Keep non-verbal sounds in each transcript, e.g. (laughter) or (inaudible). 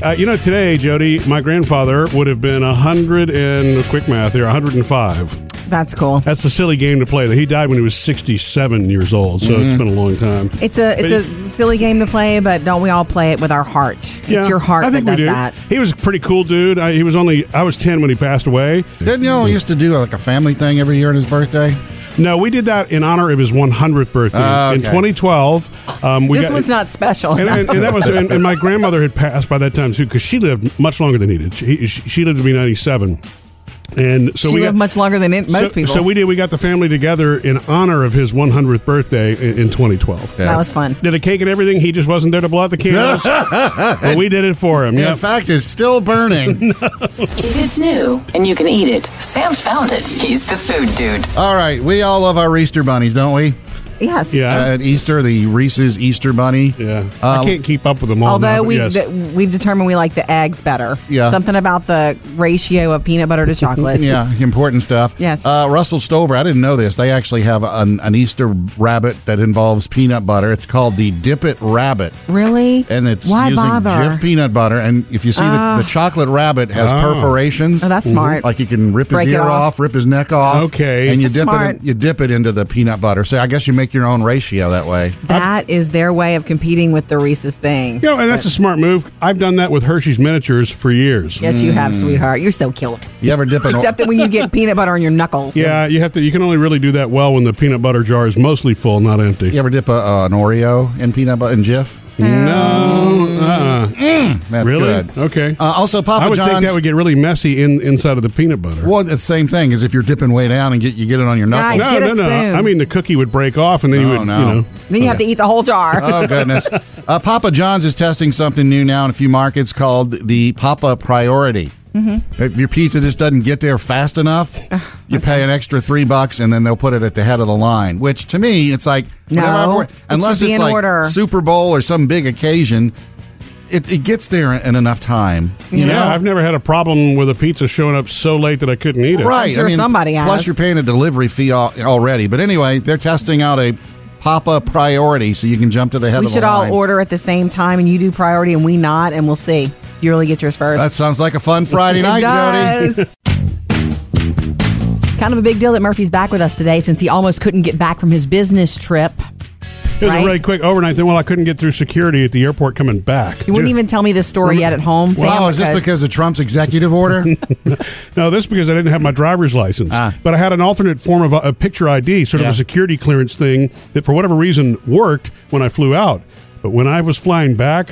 Uh, you know, today, Jody, my grandfather would have been 100 and, quick math here, 105. That's cool. That's a silly game to play. He died when he was 67 years old, so it's been a long time. It's a it's a silly game to play, but don't we all play it with our heart? Yeah, it's your heart I that think we does do. that. He was a pretty cool dude. I, he was only, I was 10 when he passed away. Didn't you know he used to do like a family thing every year on his birthday? No, we did that in honor of his 100th birthday Ah, in 2012. Um, we This got, one's not special. and, and, and that was, and, and my grandmother had passed by that time too, because she lived much longer than he did. She, she she lived to be 97. And so she we lived got, much longer than it, most so, people. So we did. We got the family together in honor of his 100th birthday in, in 2012. Yeah. that was fun. Did a cake and everything. He just wasn't there to blow out the candles. (laughs) but we did it for him. Yeah. In fact, it's still burning. (laughs) If it's new and you can eat it, Sam's found it. He's the food dude. All right, we all love our Easter bunnies, don't we? Yes. Yeah. Uh, at Easter, the Reese's Easter bunny. Yeah. Uh, I can't keep up with them all. now, Although but we yes. th- we've determined we like the eggs better. Yeah. Something about the ratio of peanut butter to (laughs) chocolate. Yeah, important stuff. Yes. Uh, Russell Stover, I didn't know this. They actually have an, an Easter rabbit that involves peanut butter. It's called the Dip It Rabbit. Really? And it's Why using bother? Jif peanut butter. And if you see the, the chocolate rabbit has Oh. perforations. Oh, that's smart. Like you can rip his Break it ear off. off. rip his neck off. Okay. And you That's dip smart. it in, you dip it into the peanut butter. So I guess you make your own ratio that way. That is their way of competing with the Reese's thing. You know, and that's a smart move. I've done that with Hershey's miniatures for years. Yes, you Mm. have, sweetheart. You're so cute. You ever dip it? (laughs) Except that when you get peanut butter on your knuckles. Yeah, you have to. You can only really do that well when the peanut butter jar is mostly full, not empty. You ever dip a, uh, an Oreo in peanut butter and Jif? No, uh-uh. That's really? good. Okay. Uh, also, Papa John's. I would John's. think that would get really messy in inside of the peanut butter. well, it's the same thing as if you're dipping way down and get you get it on your knuckles. Guys, no, get a no, no. spoon. I mean, the cookie would break off, and then you Oh, would, no. you know. Then you have to eat the whole jar. Oh (laughs) goodness! Uh, Papa John's is testing something new now in a few markets called the Papa Priority. Mm-hmm. If your pizza just doesn't get there fast enough, you pay an extra three bucks, and then they'll put it at the head of the line. Which to me, it's like No, whatever I've it unless it's in like order. Super Bowl or some big occasion, it, it gets there in enough time. You yeah, know, I've never had a problem with a pizza showing up so late that I couldn't eat it. Right. sure somebody has. Plus, you're paying a delivery fee already. But anyway, they're testing out a Papa Priority, so you can jump to the head we of the should all order at the same time, and you do priority, and we not, and we'll see. You really get yours first. That sounds like a fun Friday (laughs) night, Jody. kind of a big deal that Murphy's back with us today since he almost couldn't get back from his business trip. It was Right? a really quick overnight thing. Well, I couldn't get through security at the airport coming back. You wouldn't even tell me this story yet at home, Sam. Wow, is this because of Trump's executive order? (laughs) No, this is because I didn't have my driver's license. Ah. But I had an alternate form of a, a picture ID, sort Yeah. of a security clearance thing that, for whatever reason, worked when I flew out. But when I was flying back,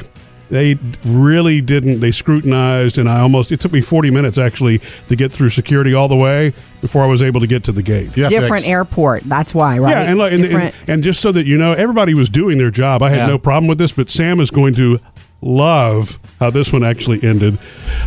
they really didn't. They scrutinized, and I almost, it took me 40 minutes actually to get through security all the way before I was able to get to the gate. You different ex- airport. That's why, right? Yeah, and, look, and, and, and just so that you know, everybody was doing their job. I had Yeah. no problem with this, but Sam is going to love how this one actually ended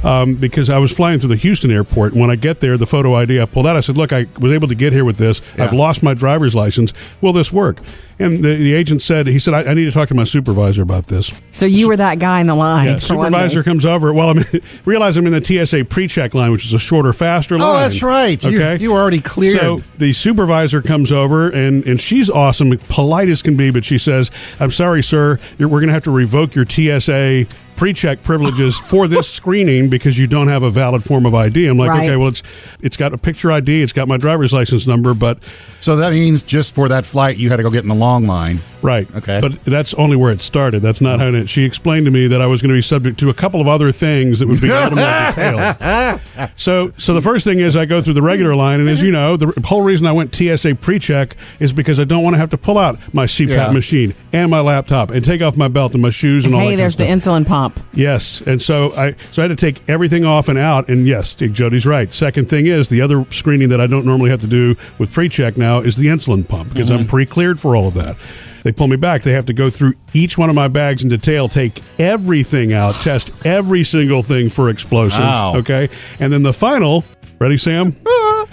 um, because I was flying through the Houston airport. And when I get there, the photo ID I pulled out, I said, Look, I was able to get here with this. I've lost my driver's license. Will this work? And the, the agent said, He said, I, I need to talk to my supervisor about this. so you were that guy in the line. Yeah, supervisor comes over. Well, I mean, (laughs) realize I'm in the TSA pre-check line, which is a shorter, faster oh, line. Oh, that's right. You- Okay, you were already cleared. So the supervisor comes over, and and she's awesome, polite as can be, but she says, "I'm sorry, sir, you're, we're going to have to revoke your TSA." Pre-check privileges for this (laughs) screening because you don't have a valid form of ID. I'm like, Right. okay, well, it's it's got a picture ID, it's got my driver's license number, but So that means just for that flight, you had to go get in the long line. Right. Okay. But that's only where it started. That's not how it. She explained to me that I was going to be subject to a couple of other things that would be a little more detailed. So, so the first thing is I go through the regular line, and as you know, the whole reason I went TSA pre-check is because I don't want to have to pull out my CPAP Yeah. machine and my laptop and take off my belt and my shoes and all Hey, that. there's the kind of stuff. insulin pump. Yes, and so I so I had to take everything off and out. And yes, Jody's right. Second thing is the other screening that I don't normally have to do with pre-check now is the insulin pump because I'm mm-hmm. pre-cleared for all of that. They pull me back. They have to go through each one of my bags in detail, take everything out, (sighs) test every single thing for explosives. Wow. Okay, and then the final. Ready, Sam? Uh-huh.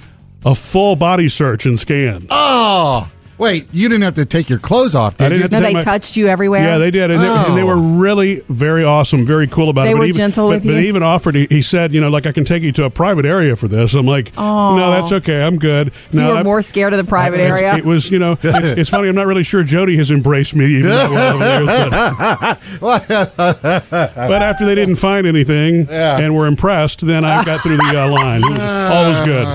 A full body search and scan. Oh, Wait, you didn't have to take your clothes off, I did didn't you? have to No, take they my- touched you everywhere. Yeah, they did, and, they, and they Oh. were really very awesome, very cool about They it. They were even, gentle but, with but you? he even offered. He, he said, you know, like I can take you to a private area for this. I'm like, no, that's okay. I'm good. You No, were I- more scared of the private it's- area. It was, you know, it's, (laughs) it's funny. I'm not really sure Jody has embraced me even that well over the years, but, but after they didn't find anything Yeah. and were impressed, then I got through the uh, line. It was, (laughs) all was good.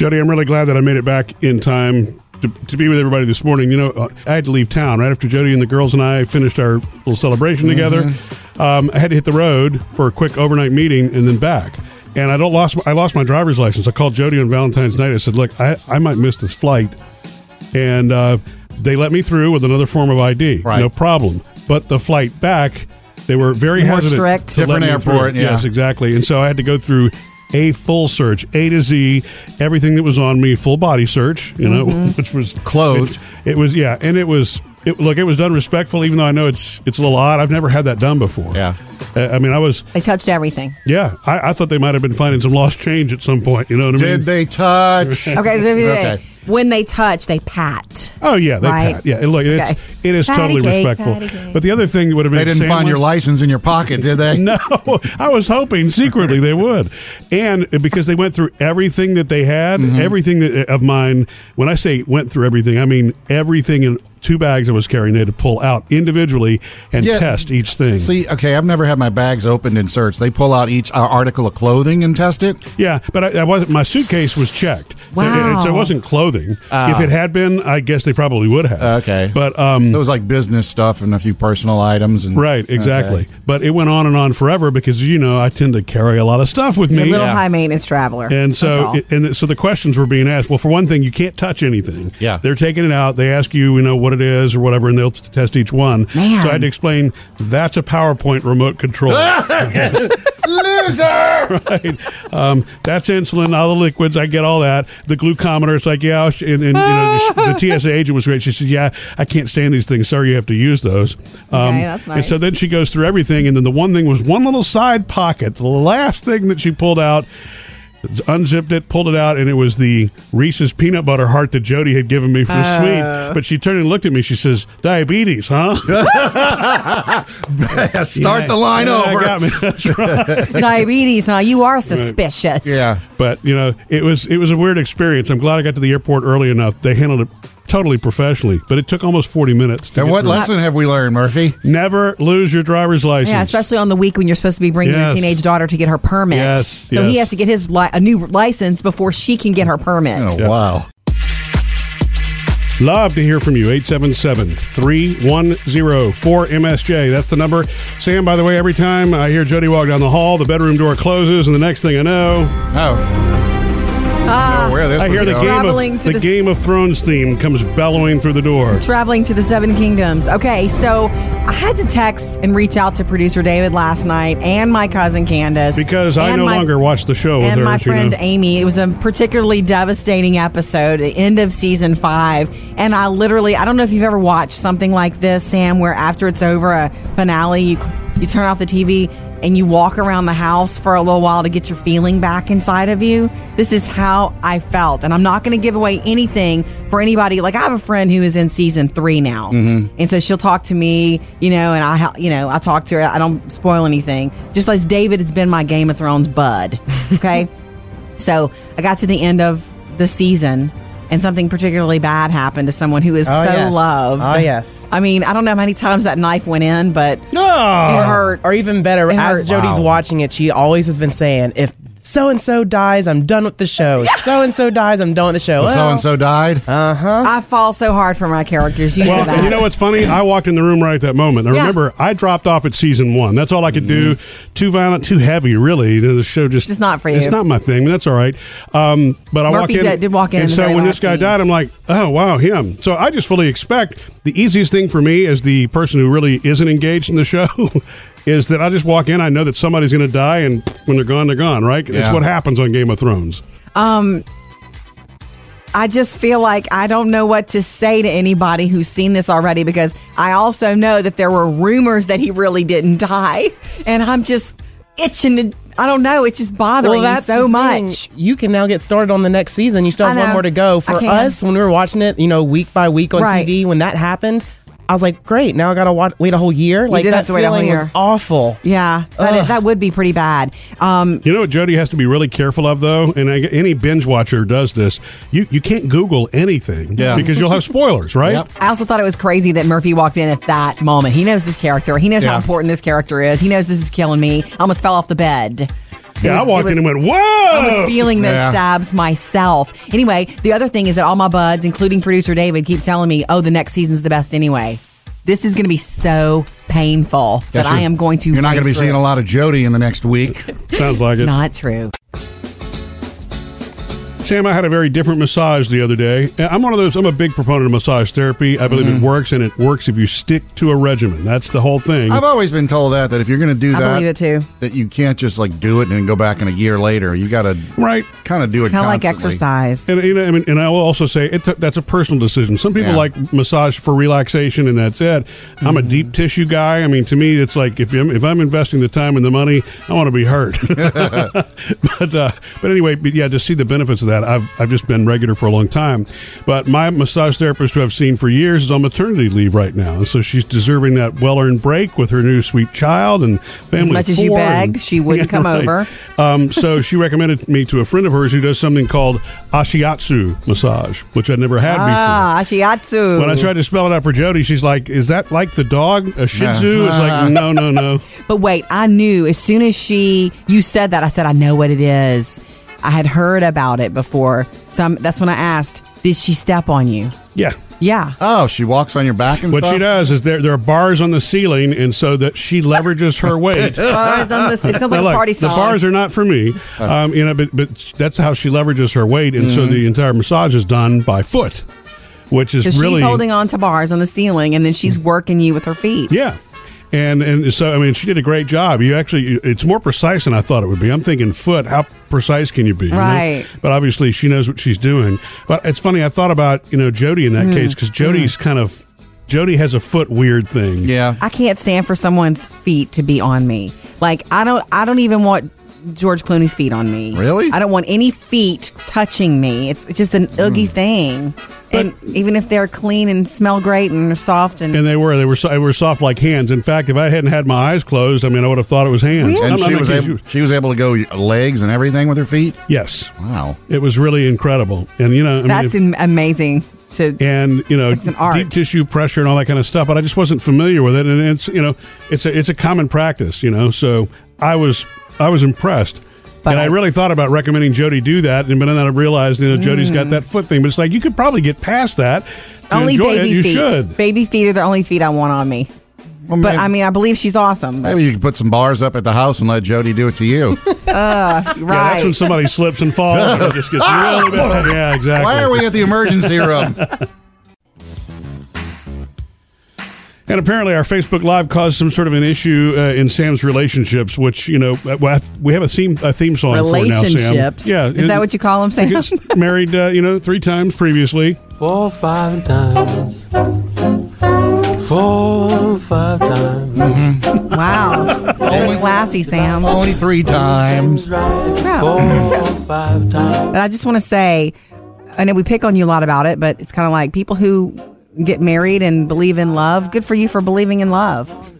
Jody, I'm really glad that I made it back in time to, to be with everybody this morning. You know, uh, I had to leave town right after Jody and the girls and I finished our little celebration together. Um, I had to hit the road for a quick overnight meeting and then back. And I don't lost I lost my driver's license. I called Jody on Valentine's night. I said, "Look, I, I might miss this flight," and uh, they let me through with another form of ID. Right. No problem. But the flight back, they were very More hesitant. strict. to let Different me airport, yeah. Yes, exactly. And so I had to go through a full search, A to Z, everything that was on me, full body search. You know, Mm-hmm. (laughs) which was Clothed. It, it was yeah, and it was it, look, it was done respectful, even though I know it's it's a little odd. I've never had that done before. Yeah. Uh, I mean, I was they touched everything. yeah. I, I thought they might have been finding some lost change at some point. You know what I mean? Did they touch? Okay, so if you- Okay. When they touch, they pat. Oh yeah, they Right. pat. Yeah, look, it's Okay. it is Patty totally cake, respectful. But the other thing would have been They didn't Sam find your license in your pocket, did they? (laughs) No, I was hoping secretly they would, and because they went through everything that they had, Mm-hmm. everything that, of mine. When I say went through everything, I mean everything in two bags I was carrying. They had to pull out individually and Yeah. test each thing. See, okay, I've never had my bags opened and searched. They pull out each uh, article of clothing and test it. Yeah, but I, I wasn't. My suitcase was checked, Wow. And- and so it wasn't clothing. If it had been, I guess they probably would have. Ah. Okay. but um, It was like business stuff and a few personal items. And Right, exactly. Okay. But it went on and on forever because you know I tend to carry a lot of stuff with You're a me. little Yeah. high maintenance traveler. And so, all. and so the questions were being asked. Well, for one thing, you can't touch anything. Yeah. they're taking it out. They ask you, you know, what it is or whatever, and they'll t- test each one. Man. So I had to explain that's a PowerPoint remote control. (laughs) (laughs) Loser! right? Um, that's insulin, all the liquids. I get all that. The glucometer. It's like, yeah, and, and you know, the, TSA agent was great. She said, yeah, I can't stand these things. Sorry, you have to use those. Um, Okay, that's And so then she goes through everything, and then the one thing was one little side pocket. The last thing that she pulled out. Unzipped it, pulled it out, and it was the Reese's peanut butter heart that Jody had given me for the Oh. sweet. But she turned and looked at me. She says, "Diabetes, huh?" (laughs) (laughs) Start the line Yeah, over. got me. (laughs) Right. Diabetes, huh? You are suspicious. Yeah. But you know, it was it was a weird experience. I'm glad I got to the airport early enough. They handled it totally professionally, but it took almost 40 minutes. To And get what through. lesson have we learned, Murphy? Never lose your driver's license. Yeah, especially on the week when you're supposed to be bringing Yes. your teenage daughter to get her permit. Yes, So he has to get his li- a new license before she can get her permit. Oh, Yeah. wow. Love to hear from you. 877-310-4MSJ. That's the number. Sam, by the way, every time I hear Jody walk down the hall, the bedroom door closes, and the next thing I know, Oh. Ah, know where this I hear the going. Game of to the the- Game of Thrones theme comes bellowing through the door. traveling to the Seven Kingdoms. Okay, so I had to text and reach out to producer David last night and my cousin Candace Because I no my- longer watch the show with and her. my as you friend know. Amy. It was a particularly devastating episode, the end of season five. And I literally, I don't know if you've ever watched something like this, Sam, where after it's over a finale, you you turn off the TV and you walk around the house for a little while to get your feeling back inside of you. This is how I felt, and I'm not going to give away anything for anybody. Like I have a friend who is in season three now, mm-hmm. and so she'll talk to me, you know, and I, you know, I talk to her. I don't spoil anything. Just as David has been my Game of Thrones bud. Okay. (laughs) So I got to the end of the season and something particularly bad happened to someone who is Oh, so yes. loved. Oh, yes. I mean, I don't know how many times that knife went in, but it Ah! hurt. Or even better, It as hurt. Jody's Wow. watching it, she always has been saying, if so and so dies, I'm done with the show. So and so dies, I'm done with the show. So and so died. Uh huh. I fall so hard for my characters. You know Well, that. you know what's funny? I walked in the room right at that moment. I Yeah. remember I dropped off at season one. That's all I could do. Too violent, too heavy. Really, You know, the show just Just not for you. It's you. not my thing. That's all right. Um, but I Murphy walk in, did- did walk in and in the so very when this last guy scene. died, I'm like, oh wow, him. So I just fully expect the easiest thing for me as the person who really isn't engaged in the show. Is that I just walk in, I know that somebody's going to die, and when they're gone, they're gone, right? It's what happens on Game of Thrones. Um, I just feel like I don't know what to say to anybody who's seen this already because I also know that there were rumors that he really didn't die. (laughs) And I'm just, itching to. I don't know. It's just bothering me so much. You can now get started on the next season. You still have one more to go. For us, when we were watching it, you know, week by week on Right. TV, when that happened, I was like, great. Now I got to wa- wait a whole year. like did that have to wait a whole feeling was awful. Yeah, that, that would be pretty bad. Um, You know what Jody has to be really careful of, though, and I, any binge watcher does this. You you can't Google anything, Yeah. because you'll have spoilers, right? Yep. I also thought it was crazy that Murphy walked in at that moment. He knows this character. He knows how Yeah. important this character is. He knows this is killing me. I almost fell off the bed. It Yeah, was- I walked was- in and went, "Whoa!" I was feeling those Yeah. stabs myself. Anyway, the other thing is that all my buds, including producer David, keep telling me, "Oh, the next season's the best anyway." This is going to be so painful Yes, that I am going to. You're not going to be race seeing a lot of Jody in the next week. Sounds like it. Not true. Sam, I had a very different massage the other day. I'm one of those. I'm a big proponent of massage therapy. I believe Mm-hmm. it works, and it works if you stick to a regimen. That's the whole thing. I've always been told that that if you're going to do I that, believe it too. that you can't just like do it and then go back in a year later. You got to right. Kind of do it Kind of like exercise. And you know, I mean, and I will also say it's a, that's a personal decision. Some people Yeah. like massage for relaxation, and that's it. I'm a deep tissue guy. I mean, to me, it's like if I'm, if I'm investing the time and the money, I want to be hurt. (laughs) but uh, but anyway, but yeah, to see the benefits of that, I've I've just been regular for a long time. But my massage therapist, who I've seen for years, is on maternity leave right now, and so she's deserving that well earned break with her new sweet child and family. As much of as you four begged, and- she wouldn't (laughs) come over. um, so she recommended me to a friend of hers who does something called ashiatsu massage, which I'd never had Ah, shiatsu. before. When I tried to spell it out for Jody, she's like, "Is that like the dog, a Shih Tzu?" It's like, (laughs) no, no, no. (laughs) But wait, I knew as soon as she you said that, I said I know what it is. I had heard about it before, so I'm, that's when I asked, "Did she step on you?" Yeah. Yeah. Oh, she walks on your back and stuff. What stuff. she does is there there are bars on the ceiling, and so that she leverages her (laughs) weight. Bars on the, it sounds like Now, a look, party the bars are not for me, uh-huh. um, you know, but, but that's how she leverages her weight, and so mm-hmm. the entire massage is done by foot, which is because really she's holding on to bars on the ceiling, and then she's mm. working you with her feet. Yeah. And and so I mean she did a great job. You actually it's more precise than I thought it would be. I'm thinking foot. How precise can you be? you know? Right. But obviously she knows what she's doing. But it's funny. I thought about you know Jody in that Mm. case because Jody's kind of Jody has a foot weird thing. Yeah. I can't stand for someone's feet to be on me. Like I don't I don't even want George Clooney's feet on me. Really? I don't want any feet touching me. It's, it's just an oogie Hmm. thing. And even if they're clean and smell great and are soft and, And they were they were so, they were soft like hands. In fact, if I hadn't had my eyes closed, I mean I would have thought it was hands. Really? And she was, able, she was able to go legs and everything with her feet. Yes, Wow. it was really incredible. And you know, I mean, that's if- amazing to and you know an deep tissue pressure and all that kind of stuff but i just wasn't familiar with it and it's you know it's a it's a common practice you know so i was i was impressed But and I, I- really thought about recommending Jody do that, and but then I realized, you know, Jody's got mm. that foot thing. But it's like you could probably get past that. To only enjoy baby it. You feet. should. Baby feet are the only feet I want on me. Well, But maybe, I mean, I believe she's awesome. but- maybe you could put some bars up at the house and let Jody do it to you. right. (laughs) Uh, yeah, that's when somebody slips and falls. and it just gets (laughs) really bad. Yeah, exactly. Why are we at the emergency room? (laughs) And apparently, our Facebook Live caused some sort of an issue uh, in Sam's relationships, which you know uh, we have a theme a theme song for now. Sam. Relationships. Yeah, Is that what you call them, Sam? Married, uh, you know, three times previously. Four, five times. Four, five times. wow. So classy, Sam. Only three times. Yeah. Four, five times. But I just want to say, I know we pick on you a lot about it, but it's kind of like people who get married and believe in love. Good for you for believing in love. (laughs)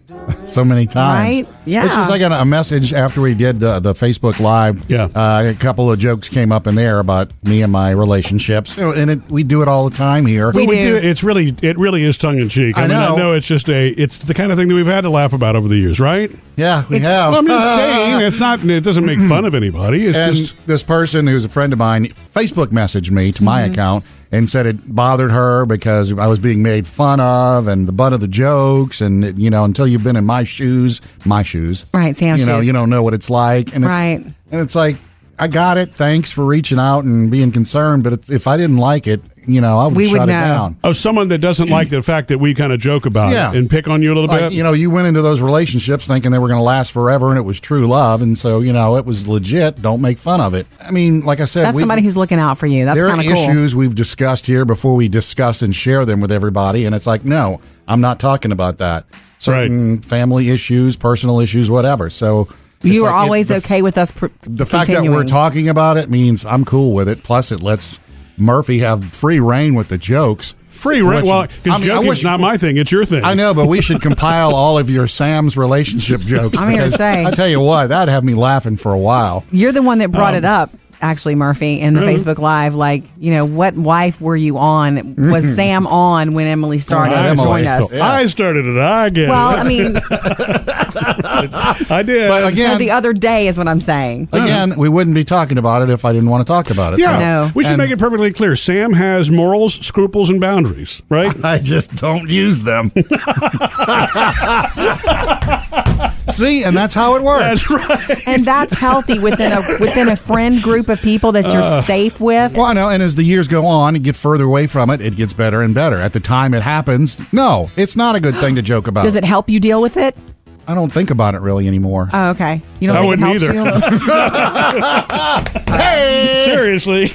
So many times. Right? Yeah. It's just like a, a message after we did uh, the Facebook Live. Yeah. Uh, a couple of jokes came up in there about me and my relationships. And it, we do it all the time here. We But do. It's really, it really is tongue in cheek. I mean, know. I know it's just a, it's the kind of thing that we've had to laugh about over the years, right? yeah, we It's- have. Well, I'm just (laughs) saying, it's not. It doesn't make fun of anybody. It's and just. this person who's a friend of mine Facebook messaged me to Mm-hmm. my account and said it bothered her because I was being made fun of and the butt of the jokes and it- you know until you've been in my shoes, my shoes, Right, Sam, you know shoes. you don't know what it's like and it's, Right. and it's like I got it. Thanks for reaching out and being concerned, but it's, if I didn't like it, you know, I would We would shut it know. down. Oh, someone that doesn't like the fact that we kind of joke about Yeah. it and pick on you a little Like, bit. you know, you went into those relationships thinking they were going to last forever and it was true love. And so, you know, it was legit. Don't make fun of it. I mean, like I said, That's we- somebody who's looking out for you. That's there are kind of cool. issues we've discussed here before we discuss and share them with everybody. And it's like, no, I'm not talking about that. Certain family issues, personal issues, whatever. So, You It's are like it- always the- okay with us. Pr- The fact that we're talking about it means I'm cool with it. Plus, it lets Murphy have free rein with the jokes. Free rein. Which- Well, I because mean, I joking's not my thing; it's your thing. I know, but we should (laughs) compile all of your Sam's relationship (laughs) jokes. I'm here to say- I tell you what, that'd have me laughing for a while. You're the one that brought Um, it up, actually, Murphy, in the Really? Facebook Live. Like, you know, what wife were you on? Was Sam on when Emily started Oh, to Emily. join us? Yeah. I started it. I get Well, it. I mean, (laughs) I did. But again, the other day is what I'm saying. again, we wouldn't be talking about it if I didn't want to talk about it. yeah, So know. we should And- make it perfectly clear. Sam has morals, scruples, and boundaries. Right? (laughs) I just don't use them. (laughs) See, and that's how it works. That's right. And that's healthy within a within a friend group of people that you're Uh. safe with. Well, I know, and as the years go on and get further away from it, it gets better and better. At the time it happens, no, it's not a good thing to joke about. Does it help you deal with it? I don't think about it really anymore. Oh, okay. You don't I think wouldn't helps you? (laughs) hey! Seriously.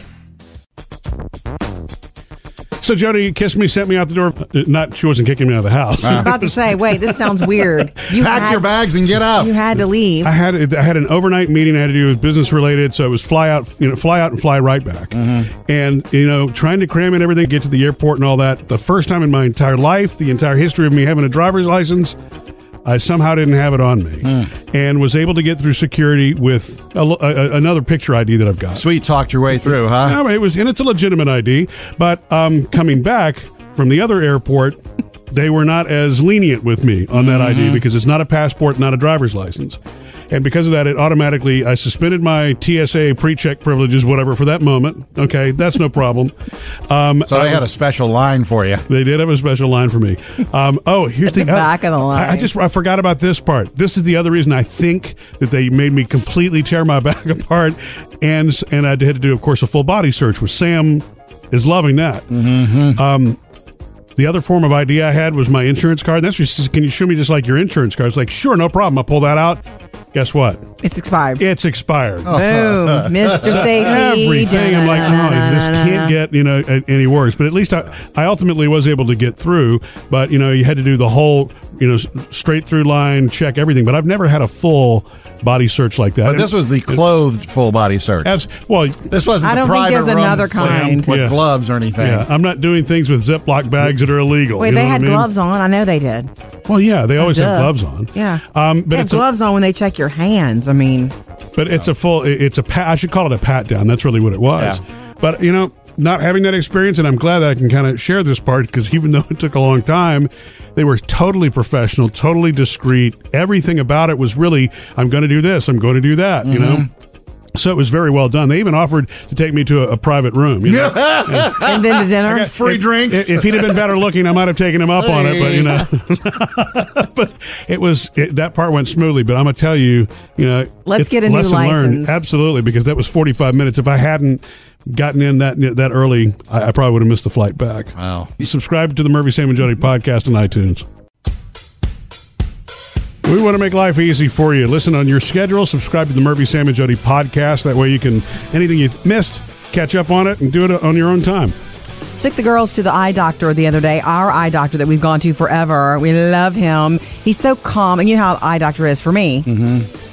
So Jody kissed me, sent me out the door. Uh, Not she wasn't kicking me out of the house. I'm about to say, wait, this sounds weird. (laughs) You Pack had, your bags and get out. You had to leave. I had I had an overnight meeting I had to do It was business related, so it was fly out, you know, fly out and fly right back, Mm-hmm. and you know, trying to cram in everything, get to the airport and all that. The first time in my entire life, the entire history of me having a driver's license, I somehow didn't have it on me, Hmm. and was able to get through security with a, a- another picture ID that I've got. Sweet talked your way through, huh? Mean, it was, and it's a legitimate ID. But um, coming back from the other airport, they were not as lenient with me on that ID because it's not a passport, not a driver's license. And because of that, it automatically I suspended my TSA pre-check privileges, whatever, for that moment. Okay, that's no problem. Um, So they had a special line for you. they did have a special line for me. Um, oh, here's the the, back of the line. I, I just I forgot about this part. This is the other reason I think that they made me completely tear my (laughs) back apart, and and I had to do, of course, a full body search. Which Sam is loving that. Mm-hmm. Um, the other form of ID I had was my insurance card. That's just can you show me just like your insurance card? It's like sure, no problem. I pull that out. Guess what? It's expired. It's expired. Oh. Boom, (laughs) Mr. (laughs) Safety. everything. I'm like, oh, this can't get you know a- any worse. But at least I, I ultimately was able to get through. But you know, you had to do the whole you know straight through line check everything. But I've never had a full body search like that. But this was the clothed full body search. As, well, This wasn't I the don't think private there's another Sam, kind. with Yeah. gloves or anything. yeah, I'm not doing things with Ziploc bags that are illegal. Wait, you know they had I mean? gloves on. I know they did. Well, yeah, they always have gloves on. Yeah. um, but they have it's a, gloves on when they check your hands. I mean, but it's a full. It's a pat. I should call it a pat down. That's really what it was. Yeah. But you know, not having that experience, and I'm glad that I can kind of share this part because even (laughs) though it took a long time, they were totally professional, totally discreet. Everything about it was really, I'm going to do this, I'm going to do that. You know. Mm-hmm. So it was very well done. They even offered to take me to a, a private room. You know? (laughs) and then the dinner. Free if, drinks. If, if he'd have been better looking, I might have taken him up on it. But you know, (laughs) but it was it, that part went smoothly. But I'm gonna tell you, you know, Let's get a new lesson license. learned. Absolutely, because that was 45 minutes. If I hadn't gotten in that that early, I, I probably would have missed the flight back. Wow. Subscribe to the Murphy Sam and Jody podcast on iTunes. We want to make life easy for you. Listen on your schedule. Subscribe to the Murphy Sam and Jody podcast. That way, you can anything you missed, catch up on it, and do it on your own time. Took the girls to the eye doctor the other day. Our eye doctor that we've gone to forever. We love him. He's so calm, and you know how eye doctor is for me. Mm-hmm.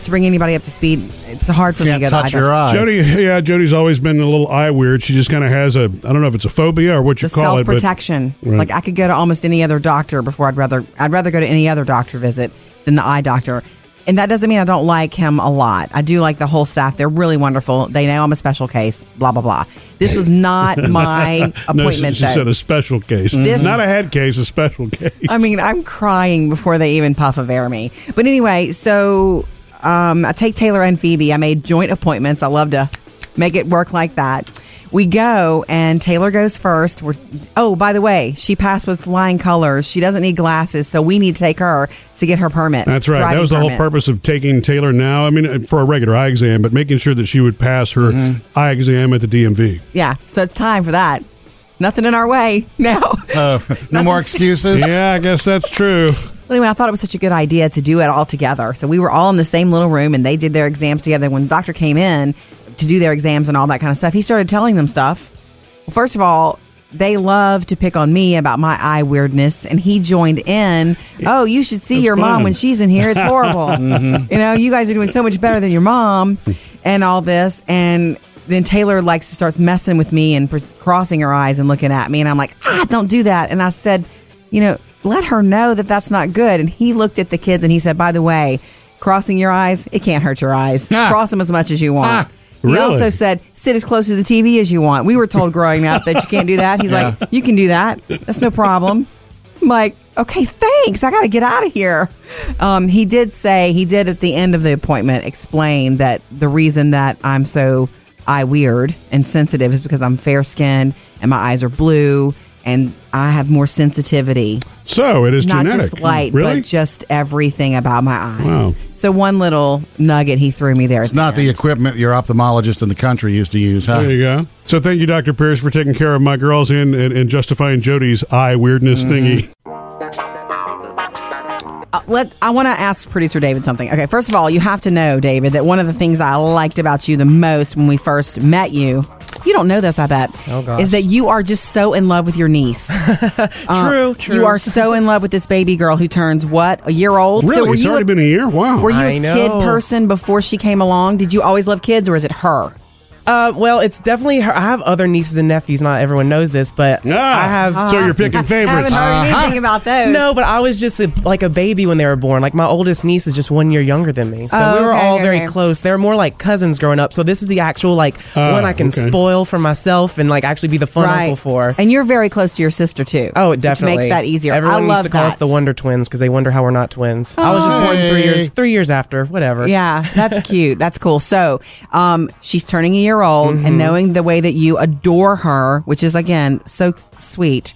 To bring anybody up to speed, it's hard for Can't me to go to touch the your eyes. Jody, yeah, Jody's always been a little eye weird. She just kind of has a, I don't know if it's a phobia or what you The call self it, but protection. Right. Like I could go to almost any other doctor before I'd rather I'd rather go to any other doctor visit than the eye doctor. And that doesn't mean I don't like him a lot. I do like the whole staff. They're really wonderful. They know I'm a special case. Blah blah blah. This was not (laughs) my no, appointment. she, she said a special case, This- not a head case, a special (laughs) case. I mean, I'm crying before they even puff of air me. But anyway, so um, I take Taylor and Phoebe. I made joint appointments. I love to make it work like that. We go, and Taylor goes first. We're, oh, by the way, she passed with flying colors. She doesn't need glasses, so we need to take her to get her permit. That's right. That driving was the whole purpose of taking Taylor now. I mean, for a regular eye exam, but making sure that she would pass her Mm-hmm. eye exam at the DMV. Yeah, so it's time for that. Nothing in our way (laughs) now. Uh, no (laughs) more excuses. Yeah, I guess that's true. Anyway, I thought it was such a good idea to do it all together. So we were all in the same little room and they did their exams together. When the doctor came in to do their exams and all that kind of stuff, he started telling them stuff. Well, first of all, they love to pick on me about my eye weirdness, and he joined in. Oh, you should see It's your mom fun. when she's in here. It's horrible. (laughs) You know, you guys are doing so much better than your mom, and all this. And then Taylor likes to start messing with me and crossing her eyes and looking at me, and I'm like, ah, don't do that. And I said, you know, let her know that that's not good. And he looked at the kids and he said, by the way, crossing your eyes, it can't hurt your eyes. Ah. Cross them as much as you want. Ah. He Really? also said, sit as close to the TV as you want. We were told growing up that you can't do that. He's (laughs) like, you can do that. That's no problem. I'm like, okay, thanks. I got to get out of here. Um, he did say, he did at the end of the appointment explain that the reason that I'm so eye weird and sensitive is because I'm fair skinned and my eyes are blue and I have more sensitivity So it is not genetic. just light, really? but just everything about my eyes. Wow. So one little nugget he threw me there. It's not the equipment your ophthalmologist in the country used to use, huh? There you go. So thank you, Dr. Pierce, for taking care of my girls and, and, and justifying Jody's eye weirdness Mm-hmm. thingy. Uh, let I want to ask producer David something. Okay, first of all, you have to know, David, that one of the things I liked about you the most when we first met you. You don't know this, I bet. Oh, gosh. Is that you are just so in love with your niece? (laughs) Uh, true, true. You are so in love with this baby girl who turns what a year old. Really? So were it's you already a, been a year? Wow. were you I a know. kid person before she came along? Did you always love kids, or is it her? Uh, well, it's definitely her. I have other nieces and nephews. Not everyone knows this, but Ah, I have. So you're picking favorites. I favorites. haven't heard Uh-huh. anything about those. No, but I was just a, like a baby when they were born. Like my oldest niece is just one year younger than me, so Oh, we were okay, all okay, very okay. close. They're more like cousins growing up. So this is the actual like Ah, one I can okay. spoil for myself and like actually be the fun right. uncle for. And you're very close to your sister too. Oh, it definitely which makes that easier. Everyone I used love to call us that. the Wonder Twins because they wonder how we're not twins. I was just born three years, three years after, whatever. Yeah, that's cute. That's cool. So, um, she's turning a year old, Mm-hmm. and knowing the way that you adore her, which is again so sweet.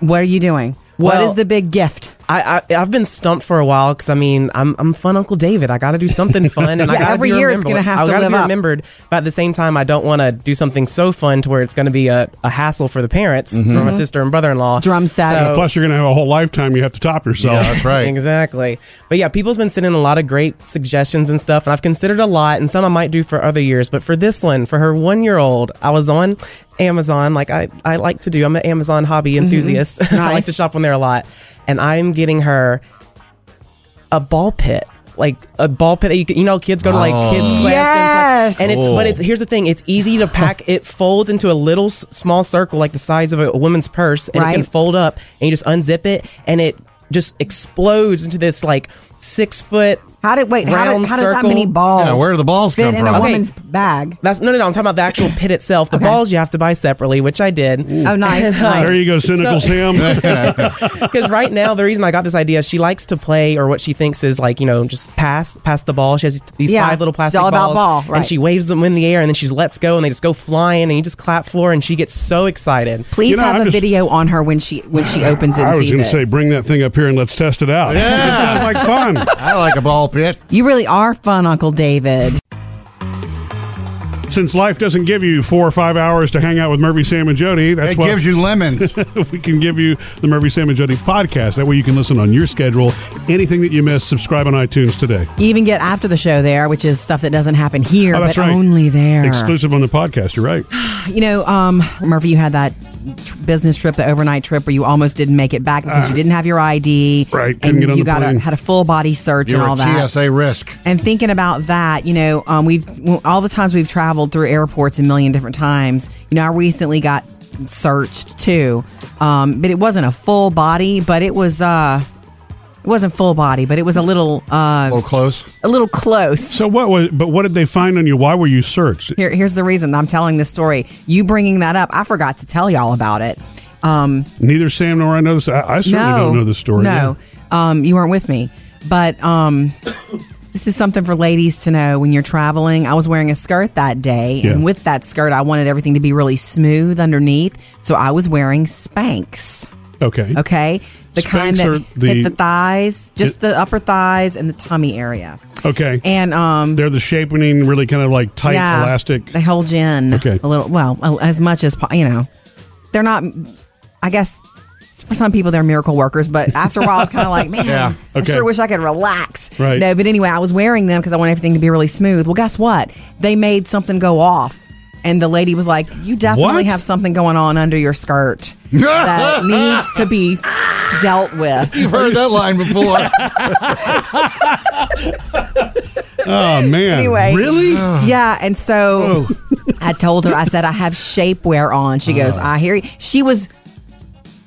What are you doing? What is Well- the big gift? I, I I've been stumped for a while because I mean I'm I'm fun Uncle David. I got to do something (laughs) fun, and I Yeah, got every year it's gonna have I to gotta live be up. remembered, but at the same time, I don't want to do something so fun to where it's going to be a, a hassle for the parents, mm-hmm. for my sister and brother-in-law. Drum set. So- Plus, you're going to have a whole lifetime you have to top yourself. Yeah, that's right. (laughs) Exactly. But yeah, people's been sending a lot of great suggestions and stuff, and I've considered a lot, and some I might do for other years. But for this one, for her one year old, I was on Amazon, like I, I like to do. I'm an Amazon hobby enthusiast. (laughs) I like Mm-hmm. Nice. to shop on there a lot. And I'm getting her a ball pit. Like a ball pit that you can, you know, kids go to like kids class Yes. and, and it's, but it's, here's the thing. It's easy to pack. (laughs) it folds into a little s- small circle, like the size of a, woman's purse and it can fold up and you just unzip it and it just explodes into this like six foot How did wait? How round did, how did that many balls? Yeah, where do the balls fit come in from? a Okay. woman's bag? That's no, no, no. I'm talking about the actual pit itself. The Okay. balls you have to buy separately, which I did. Oh, nice. (laughs) Um, nice. There you go, cynical So- Sam. (laughs) Because right now, the reason I got this idea, she likes to play, or what she thinks is like, you know, just pass, pass the ball. She has these Yeah, five little she's plastic all about balls, ball, right. and she waves them in the air, and then she lets go, and they just go flying, and you just clap for her, and she gets so excited. Please You know, have I'm a just- video on her when she when she opens it and I was sees going it. to say, bring that thing up here and let's test it out. Yeah. This sounds like fun. I like a ball pit. you really are fun, Uncle David. Since life doesn't give you four or five hours to hang out with Murphy, Sam, and Jody, that's It why gives you lemons. (laughs) we can give you the Murphy, Sam, and Jody podcast. That way you can listen on your schedule. Anything that you miss, subscribe on iTunes today. You even get after the show there, which is stuff that doesn't happen here, Oh, but that's right. only there. Exclusive on the podcast. You're right. (sighs) You know, um, Murphy, you had that tr- business trip, the overnight trip, where you almost didn't make it back because you didn't have your ID. Right, and get on you the got a, had a full body search You're and all a that. TSA risk. And thinking about that, you know, um, we've all the times we've traveled through airports a million different times. You know, I recently got searched too, um, but it wasn't a full body, but it was. Uh, it wasn't full body, but it was a little, A uh, little close. a little close. So what was? But what did they find on you? Why were you searched? Here, here's the reason I'm telling this story. You bringing that up, I forgot to tell y'all about it. Um, Neither Sam nor I know this. I, I certainly no, don't know the story. No, um, you weren't with me, but um, this is something for ladies to know when you're traveling. I was wearing a skirt that day, Yeah. and with that skirt, I wanted everything to be really smooth underneath, so I was wearing Spanx. Okay. Okay, the kind that the- hit the thighs, just the upper thighs and the tummy area, Okay. and um, They're the shaping, really kind of like tight, yeah, elastic. They hold you in Okay. a little. Well, as much as po- you know, they're not. I guess for some people they're miracle workers, but after a while it's kind of like, (laughs) man, Yeah. I Okay. sure wish I could relax. Right. No, but anyway, I was wearing them because I want everything to be really smooth. Well, guess what? They made something go off. And the lady was like, "You definitely What? have something going on under your skirt that (laughs) needs to be dealt with." You've heard that line before. (laughs) Oh man. Anyway. Really? Yeah, and so oh. I told her, I said, I have shapewear on. She goes, oh. I hear you. She was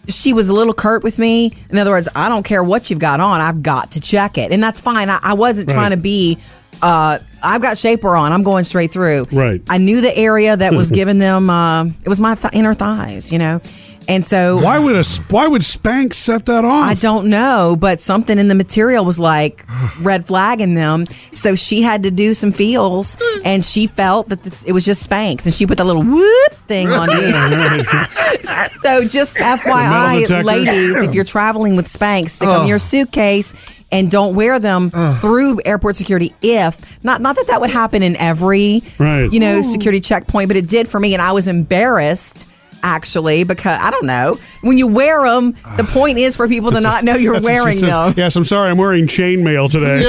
she was a little curt with me. In other words, I don't care what you've got on, I've got to check it. And that's fine. I, I wasn't Right. trying to be uh I've got shaper on. I'm going straight through. Right. I knew the area that was (laughs) giving them uh, it was my th- inner thighs, you know. And so Why would a why would Spanx set that off? I don't know, but something in the material was like (sighs) red flagging them. So she had to do some feels, and she felt that this, it was just Spanx, and she put the little whoop thing on you. (laughs) (laughs) so just FYI, ladies, if you're traveling with Spanx, stick them in your suitcase. And don't wear them through airport security. If not, not that that would happen in every, Right. you know, security checkpoint, but it did for me, and I was embarrassed actually because I don't know when you wear them. The (sighs) point is for people to not know you're That's what she wearing says. them. Yes, I'm sorry. I'm wearing chainmail today.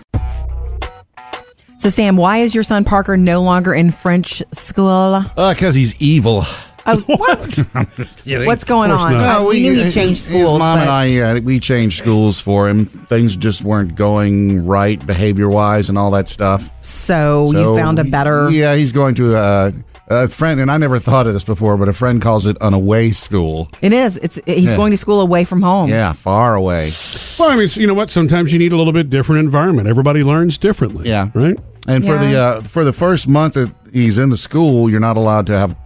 (laughs) So, Sam, why is your son Parker no longer in French school? Because he's evil. Oh, what? (laughs) What's going on? not. Uh, we, knew he changed his- schools. His mom but and I, uh, we changed schools for him. Things just weren't going right behavior wise and all that stuff. so, So, you found a better. Yeah, he's going to uh, a friend, and I never thought of this before, but a friend calls it an away school. It is. It's he's Yeah. going to school away from home. Yeah, far away. well, I mean, you know what? Sometimes you need a little bit different environment. Everybody learns differently. Yeah. Right. And for the uh, for the first month that he's in the school, you're not allowed to have,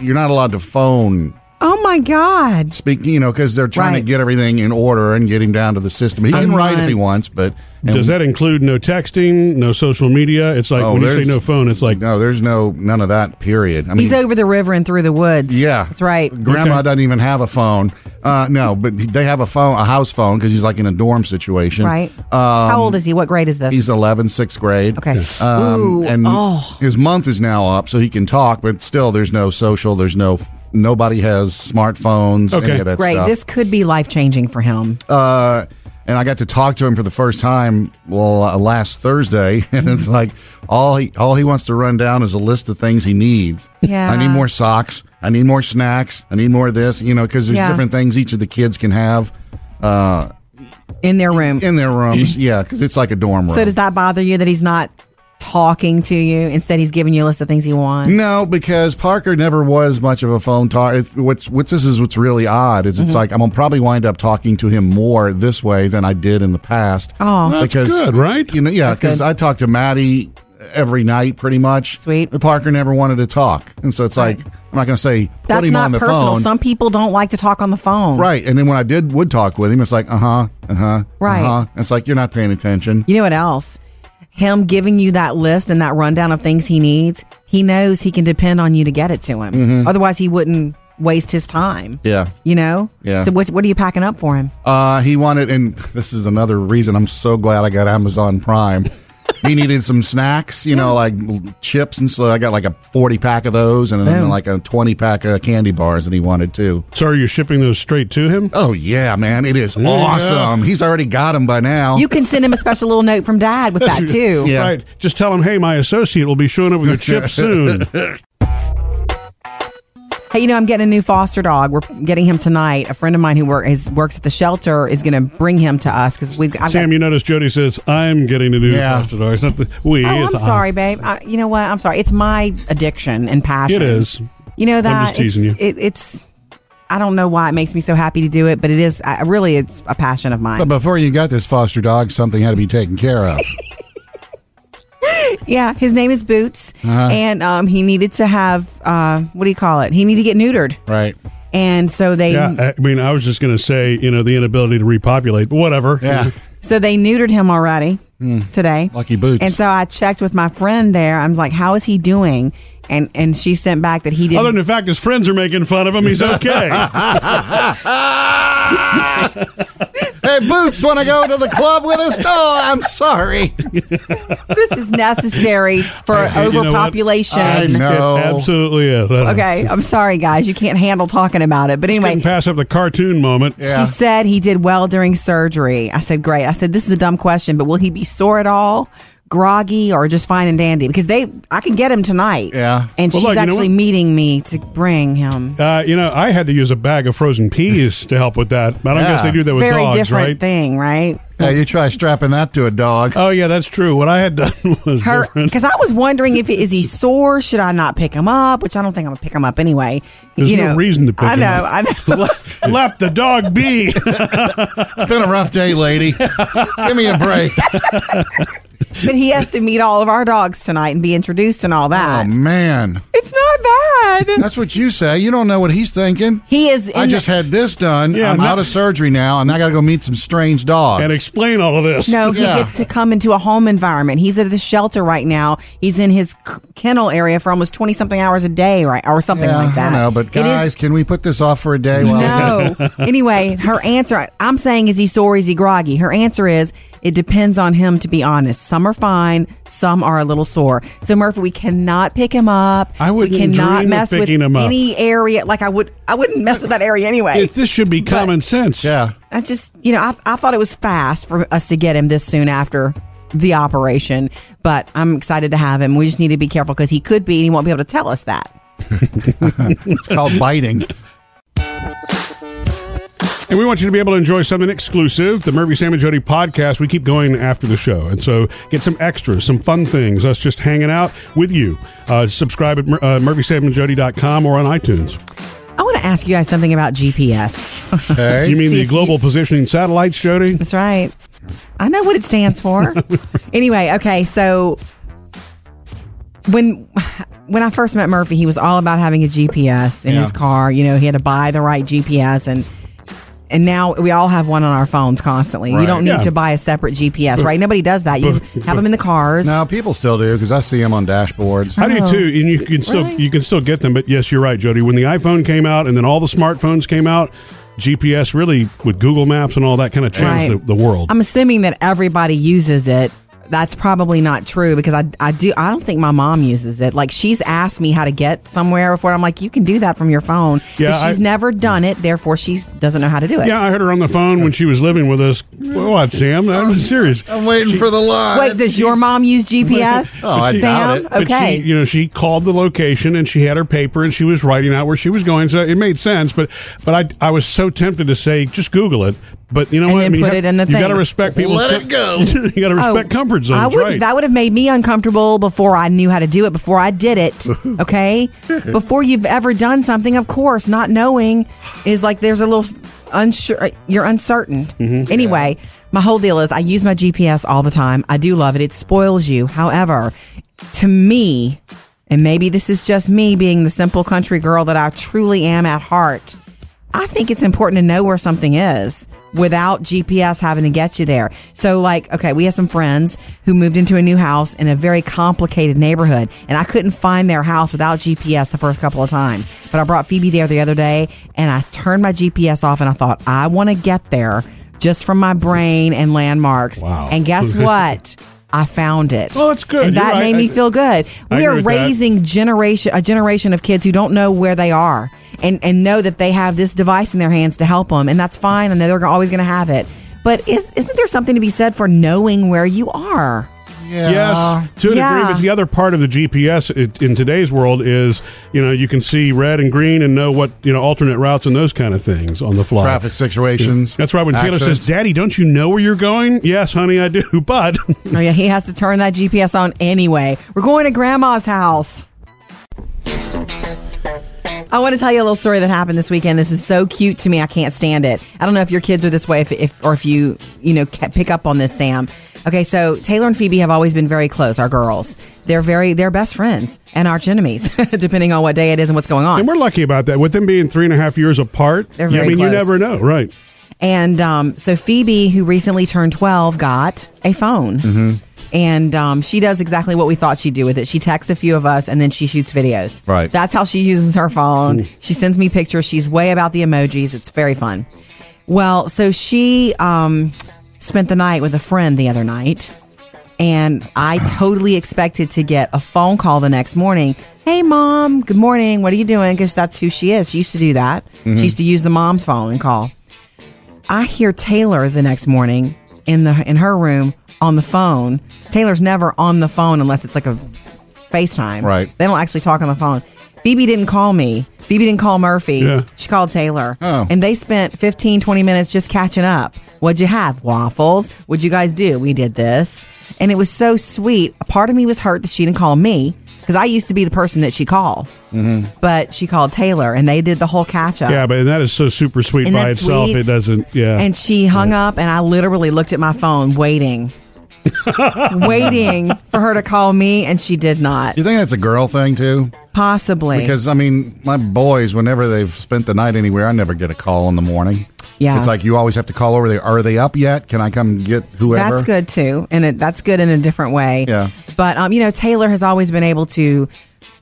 you're not allowed to phone Oh my God. Speaking, you know, because they're trying to get everything in order and get him down to the system. He can I'm write if he wants, but and Does that include no texting, no social media? It's like Oh, when you say there's- no phone, it's like no, there's no none of that. Period. I mean, He's over the river and through the woods. Yeah, That's right. Grandma Okay. doesn't even have a phone. Uh, no, but they have a phone, a house phone, because he's like in a dorm situation. Right. How old is he? What grade is this? He's 11, sixth grade. Okay. Um, Ooh, and oh. his month is now up, so he can talk, but still, there's no social. There's no. Nobody has smartphones. Okay. Any of that Great. stuff. This could be life changing for him. uh, and I got to talk to him for the first time well uh, last Thursday, (laughs) and it's like all he all he wants to run down is a list of things he needs. Yeah. I need more socks. I need more snacks. I need more of this. You know, because there's Yeah. different things each of the kids can have uh, in their room. in their rooms. yeah, because it's like a dorm room. So does that bother you that he's not talking to you? Instead, he's giving you a list of things he wants. No, because Parker never was much of a phone talker. What's what's this is what's really odd is Mm-hmm. it's like I'm gonna probably wind up talking to him more this way than I did in the past. Oh. That's good, right? You know, yeah, That's because good. I talk to Maddie every night pretty much. Sweet. But Parker never wanted to talk, and so it's like I'm not gonna say put That's him not on the personal. phone. Some people don't like to talk on the phone. Right, and then when I did would talk with him, it's like uh huh, uh huh, Right. Uh-huh. It's like you're not paying attention. You know what else? Him giving you that list and that rundown of things he needs, he knows he can depend on you to get it to him. Otherwise, he wouldn't waste his time. Mm-hmm. Yeah. You know? Yeah. So, what, what are you packing up for him? Uh, he wanted, and (laughs) this is another reason I'm so glad I got Amazon Prime. He needed some snacks, you know, like chips, and so I got like a 40 pack of those, and then oh. like a 20 pack of candy bars that he wanted too. So are you shipping those straight to him? Oh yeah, man, it is you awesome. He's already got them by now. You can send him a special little note from dad with that, (laughs) too. Yeah. Right. Just tell him, hey, my associate will be showing up with your chips (laughs) soon. Hey, you know, I'm getting a new foster dog. We're getting him tonight. A friend of mine who work, is, works at the shelter is going to bring him to us because we've. I've Sam, got, you notice Jody says, I'm getting a new Yeah. foster dog. It's not the we. Oh, I'm it's I. sorry, babe. I, you know what? I'm sorry. It's my addiction and passion. It is. You know that I'm just teasing it's, you. It, it's. I don't know why it makes me so happy to do it, but it is. I, really, it's a passion of mine. but before you got this foster dog, something had to be taken care of. (laughs) (laughs) Yeah, his name is Boots, Uh-huh. and um, he needed to have uh, what do you call it? He needed to get neutered, right? and so they Yeah, I mean, I was just going to say, you know, the inability to repopulate, but whatever. Yeah. (laughs) so they neutered him already today. Hmm. Lucky Boots. And so I checked with my friend there. I'm like, "How is he doing?" And and she sent back that he didn't. Other than the fact his friends are making fun of him, he's okay. (laughs) (laughs) hey, Boots, want to go to the club with us? Oh, I'm sorry. (laughs) this is necessary for You know overpopulation. I know. It absolutely is. Okay, I'm sorry, guys. You can't handle talking about it. But anyway, Couldn't pass up the cartoon moment. She said he did well during surgery. I said, great. I said, this is a dumb question, but will he be sore at all? Groggy or just fine and dandy? Because they, I can get him tonight. Yeah. And Well, she's look, you know actually meeting me to bring him. Uh, you know, I had to use a bag of frozen peas to help with that. I don't Yeah. guess they do that with Very dogs, different right? thing, right? Yeah, you try strapping that to a dog. Oh yeah, that's true. What I had done (laughs) was Her, different. because I was wondering if is he sore? Should I not pick him up? Which I don't think I'm gonna pick him up anyway. There's you no know, reason to pick I him know, up. I know. (laughs) Le- Left the dog be. (laughs) It's been a rough day, lady. Give me a break. But he has to meet all of our dogs tonight and be introduced and all oh, that. Oh man, it's not bad. that's what you say. You don't know what he's thinking. He is. In I just the, had this done. Yeah, I'm no- out of surgery now, and I got to go meet some strange dogs. and explain all of this. No, he Yeah. gets to come into a home environment. He's at the shelter right now. He's in his kennel area for almost twenty something hours a day, right, or something yeah, like that. I know, but It is- guys, can we put this off for a day? While no. (laughs) (laughs) anyway, her answer. I'm saying, is he sore? Is he groggy? Her answer is, it depends on him. To be honest, some are fine, some are a little sore. So Murphy, we cannot pick him up. I wouldn't cannot dream of mess with picking him up. any area. Like I would, I wouldn't mess with that area anyway. It- this should be common sense. yeah, I just, you know, I, I thought it was fast for us to get him this soon after the operation, but I'm excited to have him. We just need to be careful because he could be and he won't be able to tell us that. (laughs) it's called biting. And we want you to be able to enjoy something exclusive. The Murphy, Sam, and Jody podcast. We keep going after the show. And so get some extras, some fun things, us just hanging out with you. Uh, subscribe at Mur- uh, murphysamandjody.com or on iTunes. I want to ask you guys something about GPS. Okay. You mean the global positioning satellites, Jody? That's right. I know what it stands for. (laughs) anyway, okay, so when when I first met Murphy, he was all about having a GPS in Yeah. his car. You know, he had to buy the right GPS and and now we all have one on our phones constantly. You don't need Yeah. to buy a separate GPS, right? Nobody does that. You but- have them in the cars. No, people still do because I see them on dashboards. I do Oh. too, and you can still Really? you can still get them. But yes, you're right, Jody. When the iPhone came out, and then all the smartphones came out, GPS really with Google Maps and all that kind of changed Right. the, the world. I'm assuming that everybody uses it. That's probably not true because I, I do I don't think my mom uses it. Like she's asked me how to get somewhere before. I'm like, you can do that from your phone. Yeah, she's I- never done it. Therefore, she doesn't know how to do it. yeah, I heard her on the phone when she was living with us. Well, what, Sam? I'm serious. I'm waiting for the line. Wait, does your mom use (laughs) GPS? (laughs) Oh, I She- doubt Sam? it. But Okay. she, you know, she called the location and she had her paper and she was writing out where she was going. So it made sense. But, but I, I was so tempted to say, just Google it. But you know And what? then you put have- it in the You got to respect people. Let it go. (laughs) you got to respect Oh, comfort zones, I would, right? That would have made me uncomfortable before I knew how to do it, before I did it. (laughs) Okay? before you've ever done something, of course, not knowing is like there's a little unsure, you're uncertain. Mm-hmm. Anyway, my whole deal is I use my GPS all the time. I do love it. It spoils you. However, to me, and maybe this is just me being the simple country girl that I truly am at heart, I think it's important to know where something is without GPS having to get you there. So, like, okay, we have some friends who moved into a new house in a very complicated neighborhood, and I couldn't find their house without GPS the first couple of times. But I brought Phoebe there the other day, and I turned my GPS off, and I thought, I want to get there just from my brain and landmarks. Wow. And guess (laughs) what? I found it. Well, that's good. And You're that right. made me feel good. We are with that. raising generation a generation of kids who don't know where they are and and know that they have this device in their hands to help them, and that's fine. And they're always going to have it. But is isn't there something to be said for knowing where you are? Yeah. Yes, to an Yeah. degree. But the other part of the GPS it, in today's world is, you know, you can see red and green and know what, you know, alternate routes and those kind of things on the fly. Traffic situations. That's right. When Taylor says, "Daddy, don't you know where you're going?" Yes, honey, I do. (laughs) But Oh yeah, he has to turn that GPS on anyway. We're going to Grandma's house. I want to tell you a little story that happened this weekend. This is so cute to me. I can't stand it. I don't know if your kids are this way, if, if or if you you know pick up on this, Sam. Okay, so Taylor and Phoebe have always been very close. Our girls, they're very they're best friends and arch enemies, (laughs) depending on what day it is and what's going on. and we're lucky about that. With them being three and a half years apart, They're yeah, I very mean, you never know, right? And um, so Phoebe, who recently turned 12, got a phone. Mm-hmm. And um, she does exactly what we thought she'd do with it. She texts a few of us and then she shoots videos. Right. That's how she uses her phone. She sends me pictures. She's way about the emojis. It's very fun. Well, so she um, spent the night with a friend the other night. And I (sighs) totally expected to get a phone call the next morning. Hey, mom. Good morning. What are you doing? Because that's who she is. She used to do that. She used to use the mom's phone and call. I hear Taylor the next morning in the in her room on the phone. Taylor's never on the phone unless it's like a FaceTime. Right. They don't actually talk on the phone. Phoebe didn't call me. Phoebe didn't call Murphy. Yeah. She called Taylor. Oh. And they spent 15, 20 minutes just catching up. What'd you have? Waffles. What'd you guys do? We did this. And it was so sweet. A part of me was hurt that she didn't call me because I used to be the person that she called. Mm-hmm. But she called Taylor and they did the whole catch up. Yeah, but that is so super sweet Isn't by that itself. sweet? It doesn't. Yeah. And she hung up, and I literally looked at my phone, waiting, (laughs) waiting for her to call me, and she did not. You think that's a girl thing too? Possibly. Because I mean, my boys, whenever they've spent the night anywhere, I never get a call in the morning. Yeah. it's like you always have to call over there. Are they up yet? Can I come get whoever? that's good too, and it, that's good in a different way. Yeah. But um, you know, Taylor has always been able to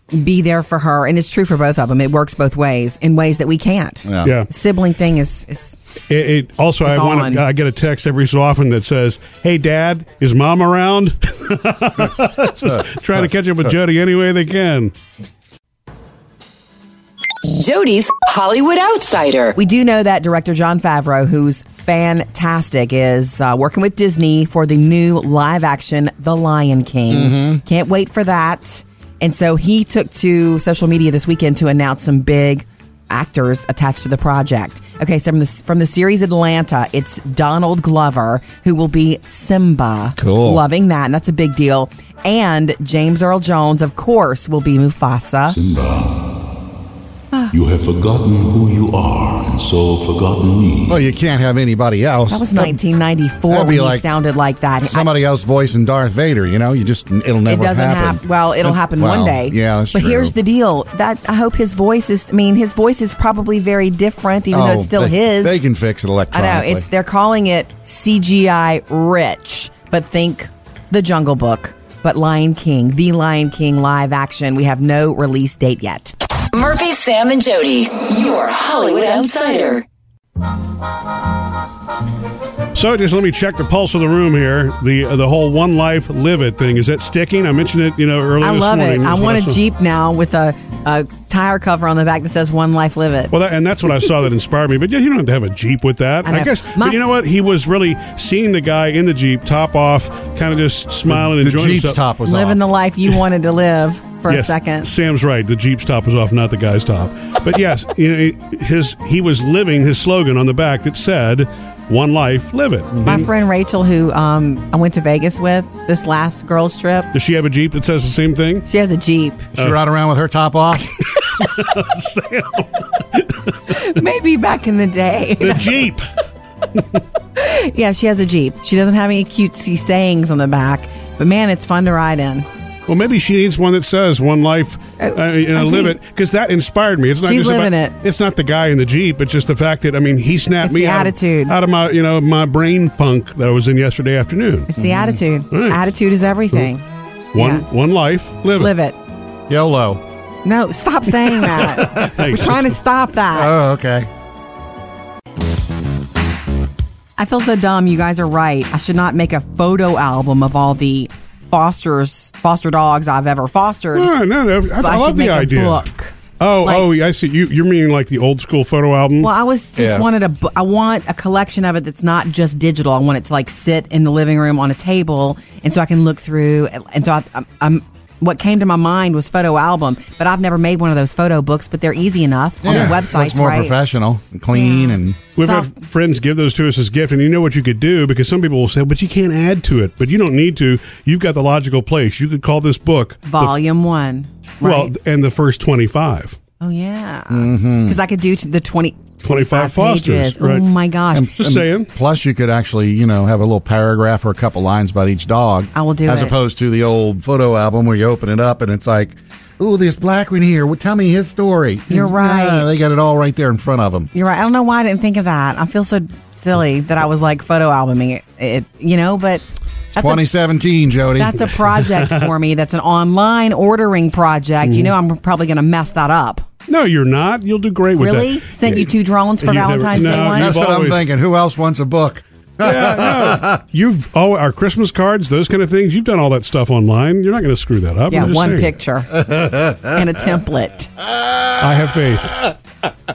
be there for her, and it's true for both of them. It works both ways in ways that we can't. Yeah. yeah. Sibling thing is, is It, it also I want to, I get a text every so often that says, "Hey, Dad, is Mom around?" (laughs) (laughs) Trying to catch up with Jody any way they can. Jody's Hollywood Outsider. We do know that director Jon Favreau, who's fantastic, is uh, working with Disney for the new live action The Lion King. Can't wait for that. And so he took to social media this weekend to announce some big actors attached to the project. Okay, so from the from the series Atlanta, it's Donald Glover who will be Simba. Cool. Loving that, and that's a big deal. And James Earl Jones, of course, will be Mufasa. You have forgotten who you are, and so forgotten me. Well, you can't have anybody else. That was 1994 That'd when be he like sounded like that. I- Somebody else voicing Darth Vader. You know, you just it'll never it doesn't happen. happen. Well, it'll happen Well, one day. Yeah, that's but true. here's the deal. That I hope his voice is. I mean, his voice is probably very different, even though Oh, it's still they, his. They can fix it electronically. I know it's. They're calling it CGI rich, but think the Jungle Book. But Lion King, the Lion King live action. We have no release date yet. Murphy, Sam, and Jody, your Hollywood Outsider. So just let me check the pulse of the room here. The uh, the whole one life live it thing is that sticking? I mentioned it, you know, earlier I this love morning. it. I That's what want a. Jeep now with a, a tire cover on the back that says "One Life Live It." Well, that, and that's what I saw that inspired me. But yeah, you don't have to have a Jeep with that. I know. guess. My- but you know what? He was really seeing the guy in the Jeep, top off, kind of just smiling, the enjoying Jeep's himself. top was Living off. the life you wanted to live for a second. Sam's right. The Jeep's top was off, not the guy's top. But yes, (laughs) you know, his he was living his slogan on the back that said, "One life, live it." My And friend Rachel, who um, I went to Vegas with this last girls' trip, Does she have a Jeep that says the same thing? she has a Jeep. She ride around with her top off. (laughs) (laughs) Maybe back in the day. The Jeep. (laughs) yeah, she has a Jeep. She doesn't have any cutesy sayings on the back, but man, it's fun to ride in. Well, maybe she needs one that says "One life," uh, you know, I live it, because that inspired me. It's not She's just living about, it. It's not the guy in the Jeep. It's just the fact that I mean, he snapped It's me the out, attitude. out of my, you know, my brain funk that I was in yesterday afternoon. It's the attitude. Right. Attitude is everything. One, Yeah. one life, live, Live it. YOLO. No, stop saying that. (laughs) We're trying to stop that. Oh, okay. I feel so dumb. You guys are right. I should not make a photo album of all the fosters, foster dogs I've ever fostered. No, no, no. I, I I, love the make idea. a book. Oh, Like- oh, I see. You, you're meaning like the old school photo album? Well, I was just Yeah. wanted a. bu- I want a collection of it that's not just digital. I want it to like sit in the living room on a table, and so I can look through. And, and so I, I'm, I'm. What came to my mind was photo album, but I've never made one of those photo books. But they're easy enough on the websites, It's more right? professional and clean Yeah. and We've So- had friends give those to us as gift, and you know what you could do because some people will say, "But you can't add to it." But you don't need to. You've got the logical place. You could call this book the- Volume one. well, and the first twenty-five. oh yeah, mm-hmm. because I could do t- the 20, 25 fosters, pages. right. Oh my gosh! Just saying. Plus, you could actually, you know, have a little paragraph or a couple lines about each dog. I will do as it. opposed to the old photo album where you open it up and it's like, "Ooh, this black one here. Well, tell me his story." You're right. Yeah, they got it all right there in front of them. You're right. I don't know why I didn't think of that. I feel so silly that I was like photo albuming it, it you know, but It's that's a, 2017, Jody. that's a project for me. That's an online ordering project. You know, I'm probably going to mess that up. No, you're not. You'll do great with Really? that. Sent you two drones for You've never- Valentine's Day no, one? That's you've what always- I'm thinking. Who else wants a book? yeah, no. You've oh our Christmas cards, those kind of things. You've done all that stuff online. You're not going to screw that up. Yeah, one saying. picture (laughs) and a template. I have faith.